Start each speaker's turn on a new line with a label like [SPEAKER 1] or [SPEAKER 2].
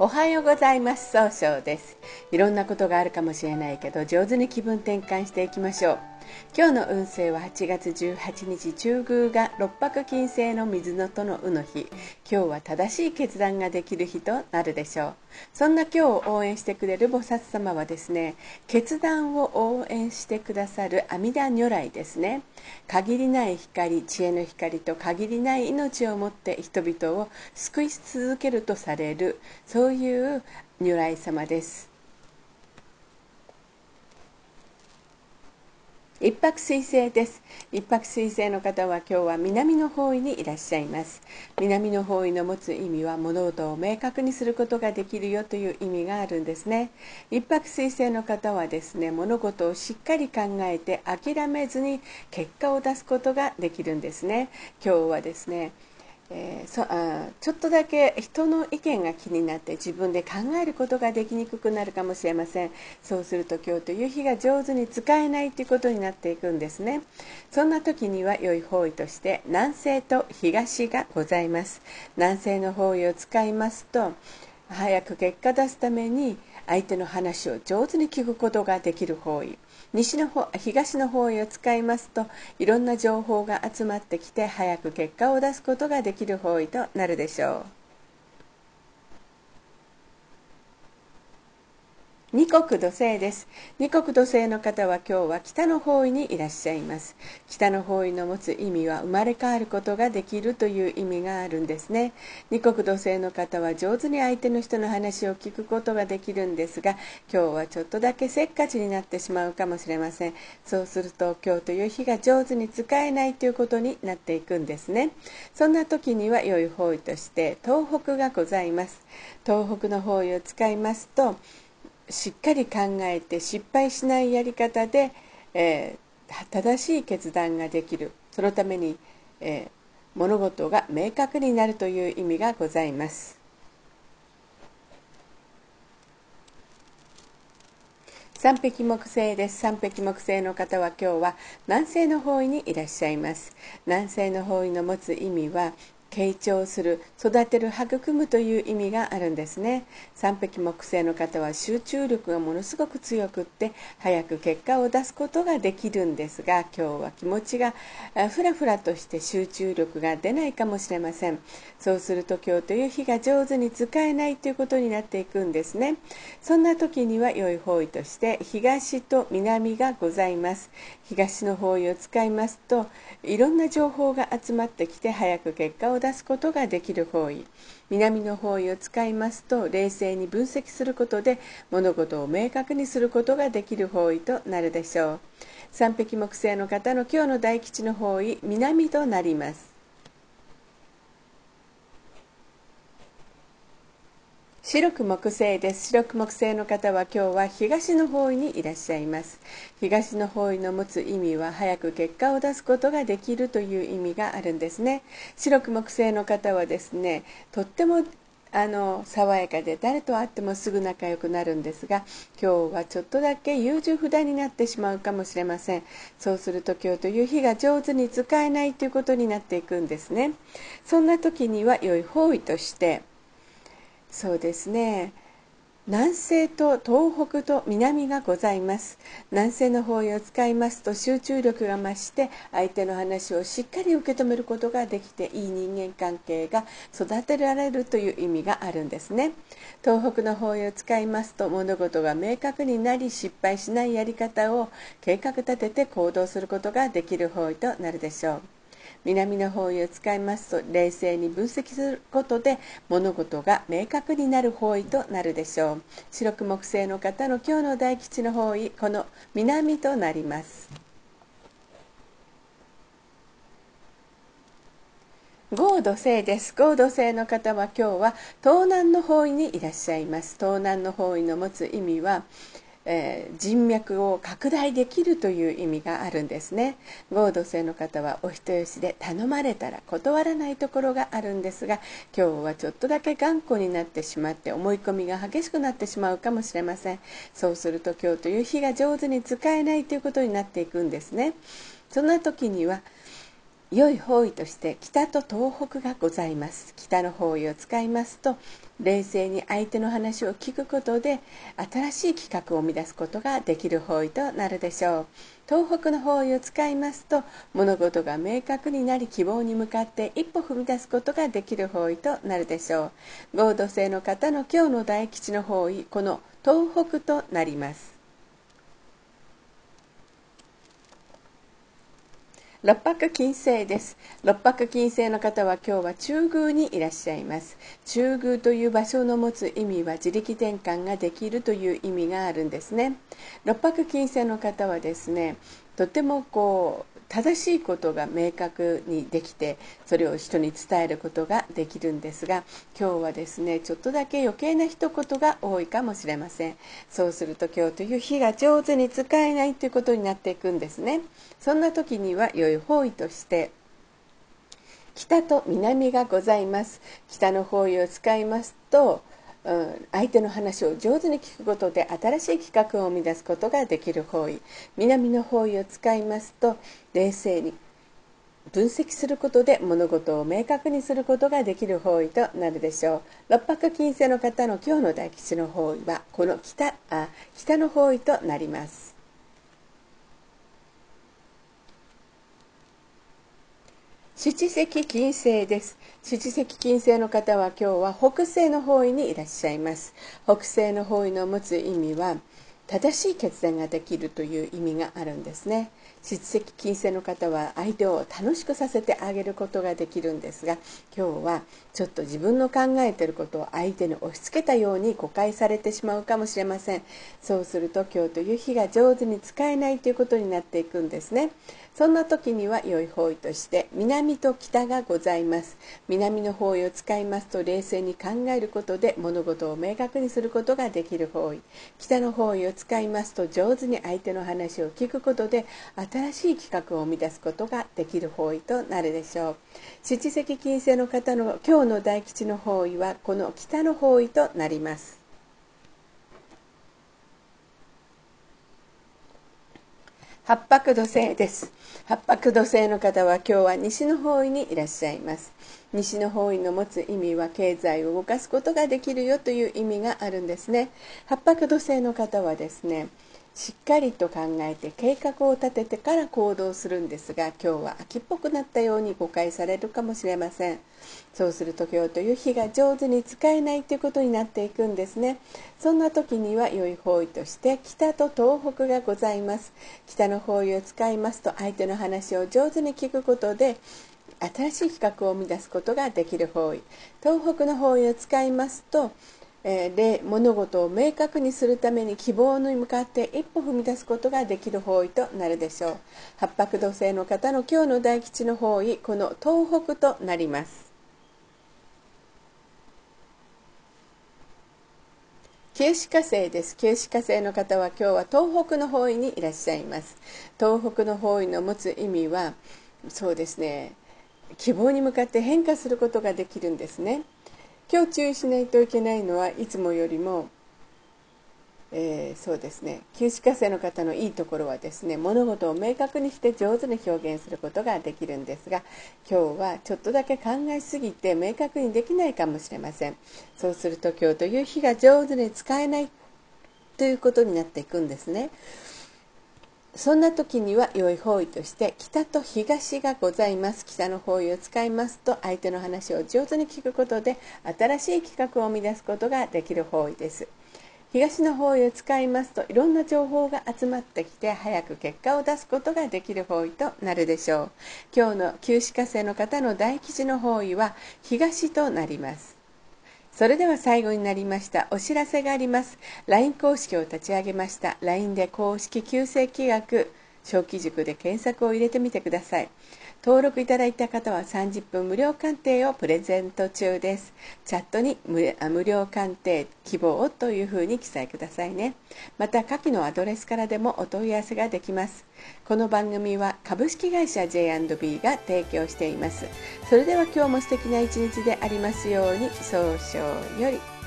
[SPEAKER 1] おはようございます。総称です。いろんなことがあるかもしれないけど上手に気分転換していきましょう。今日の運勢は8月18日中宮が六白金星の水のとのうの日。今日は正しい決断ができる日となるでしょう。そんな今日を応援してくれる菩薩様はですね決断を応援してくださる阿弥陀如来ですね。限りない光知恵の光と限りない命をもって人々を救い続けるとされるそういう如来様です。一泊水星です。一泊水星の方は今日は南の方位にいらっしゃいます。南の方位の持つ意味は物事を明確にすることができるよという意味があるんですね。一泊水星の方はですね物事をしっかり考えて諦めずに結果を出すことができるんですね。今日はですねえー、そあちょっとだけ人の意見が気になって自分で考えることができにくくなるかもしれません。そうすると今日という日が上手に使えないということになっていくんですね。そんな時には良い方位として南西と東がございます。南西の方位を使いますと早く結果出すために相手の話を上手に聞くことができる方位。西の方東の方位を使いますといろんな情報が集まってきて早く結果を出すことができる方位となるでしょう。二国土星です。二国土星の方は今日は北の方位にいらっしゃいます。北の方位の持つ意味は生まれ変わることができるという意味があるんですね。二国土星の方は上手に相手の人の話を聞くことができるんですが今日はちょっとだけせっかちになってしまうかもしれません。そうすると今日という日が上手に使えないということになっていくんですね。そんな時には良い方位として東北がございます。東北の方位を使いますとしっかり考えて失敗しないやり方で、えー、正しい決断ができる。そのために、えー、物事が明確になるという意味がございます。三匹木星です。三匹木星の方は今日は南西の方位にいらっしゃいます。南西の方位の持つ意味は傾聴する育てる育むという意味があるんですね。三匹木星の方は集中力がものすごく強くって早く結果を出すことができるんですが今日は気持ちがふらふらとして集中力が出ないかもしれません。そうすると今日という日が上手に使えないということになっていくんですね。そんな時には良い方位として東と南がございます。東の方位を使いますといろんな情報が集まってきて早く結果出すことができる方位。南の方位を使いますと冷静に分析することで物事を明確にすることができる方位となるでしょう。三匹木星の方の今日の大吉の方位南となります。白く木星です。白く木星の方は今日は東の方位にいらっしゃいます。東の方位の持つ意味は早く結果を出すことができるという意味があるんですね。白く木星の方はですねとってもあの爽やかで誰と会ってもすぐ仲良くなるんですが今日はちょっとだけ優柔不断になってしまうかもしれません。そうすると今日という日が上手に使えないということになっていくんですね。そんな時には良い方位としてそうですね。南西と東北と南がございます。南西の方位を使いますと集中力が増して相手の話をしっかり受け止めることができていい人間関係が育てられるという意味があるんですね。東北の方位を使いますと物事が明確になり失敗しないやり方を計画立てて行動することができる方位となるでしょう。南の方位を使いますと冷静に分析することで物事が明確になる方位となるでしょう。白く木星の方の今日の大吉の方位この南となります。合土星です。合土星の方は今日は東南の方位にいらっしゃいます。東南の方位の持つ意味はえー、人脈を拡大できるという意味があるんですね。合同性の方はお人よしで頼まれたら断らないところがあるんですが今日はちょっとだけ頑固になってしまって思い込みが激しくなってしまうかもしれません。そうすると今日という日が上手に使えないということになっていくんですね。そんな時には良い方位として北と東北がございます。北の方位を使いますと冷静に相手の話を聞くことで新しい企画を生み出すことができる方位となるでしょう。東北の方位を使いますと物事が明確になり希望に向かって一歩踏み出すことができる方位となるでしょう。合同性の方の今日の大吉の方位この東北となります。六白金星です。六白金星の方は今日は中宮にいらっしゃいます。中宮という場所の持つ意味は自力転換ができるという意味があるんですね。六白金星の方はですねとてもこう正しいことが明確にできてそれを人に伝えることができるんですが今日はですねちょっとだけ余計な一言が多いかもしれません。そうすると今日という日が上手に使えないということになっていくんですね。そんな時には良い方位として北と南がございます。北の方位を使いますと、相手の話を上手に聞くことで新しい企画を生み出すことができる方位南の方位を使いますと冷静に分析することで物事を明確にすることができる方位となるでしょう。六白金星の方の今日の大吉の方位はこの北あ北の方位となります。七石金星です七石金星の方は今日は北西の方位にいらっしゃいます北西の方位の持つ意味は正しい決断ができるという意味があるんですね七石金星の方は相手を楽しくさせてあげることができるんですが今日はちょっと自分の考えてることを相手に押し付けたように誤解されてしまうかもしれません。そうすると今日という日が上手に使えないということになっていくんですね。そんな時には良い方位として南と北がございます。南の方位を使いますと冷静に考えることで物事を明確にすることができる方位。北の方位を使いますと上手に相手の話を聞くことで新しい企画を生み出すことができる方位となるでしょう。七石金星の方の今日の大吉の方位はこの北の方位となります。八白土星です。八白土星の方は今日は西の方位にいらっしゃいます。西の方位の持つ意味は経済を動かすことができるよという意味があるんですね。八白土星の方はですねしっかりと考えて計画を立ててから行動するんですが今日は秋っぽくなったように誤解されるかもしれません。そうすると今日という日が上手に使えないということになっていくんですね。そんな時には良い方位として北と東北がございます。北の方位を使いますと相手の話を上手に聞くことで新しい企画を生み出すことができる方位。東北の方位を使いますとで物事を明確にするために希望に向かって一歩踏み出すことができる方位となるでしょう。八白土星の方の今日の大吉の方位この東北となります。九死火星です。九死火星の方は今日は東北の方位にいらっしゃいます。東北の方位の持つ意味はそうですね。希望に向かって変化することができるんですね。今日注意しないといけないのはいつもよりも、えー、そうですね九死火星の方のいいところはですね物事を明確にして上手に表現することができるんですが今日はちょっとだけ考えすぎて明確にできないかもしれませんそうすると今日という日が上手に使えないということになっていくんですね。そんな時には良い方位として北と東がございます。北の方位を使いますと相手の話を上手に聞くことで新しい企画を生み出すことができる方位です。東の方位を使いますといろんな情報が集まってきて早く結果を出すことができる方位となるでしょう。今日の旧歯科生の方の大吉の方位は東となります。それでは最後になりましたお知らせがあります。LINE 公式を立ち上げました。LINE で公式旧正規学小規塾で検索を入れてみてください。登録いただいた方は30分無料鑑定をプレゼント中です。チャットに無料鑑定希望というふうに記載くださいね。また下記のアドレスからでもお問い合わせができます。この番組は株式会社 J&B が提供しています。それでは今日も素敵な一日でありますように早々より。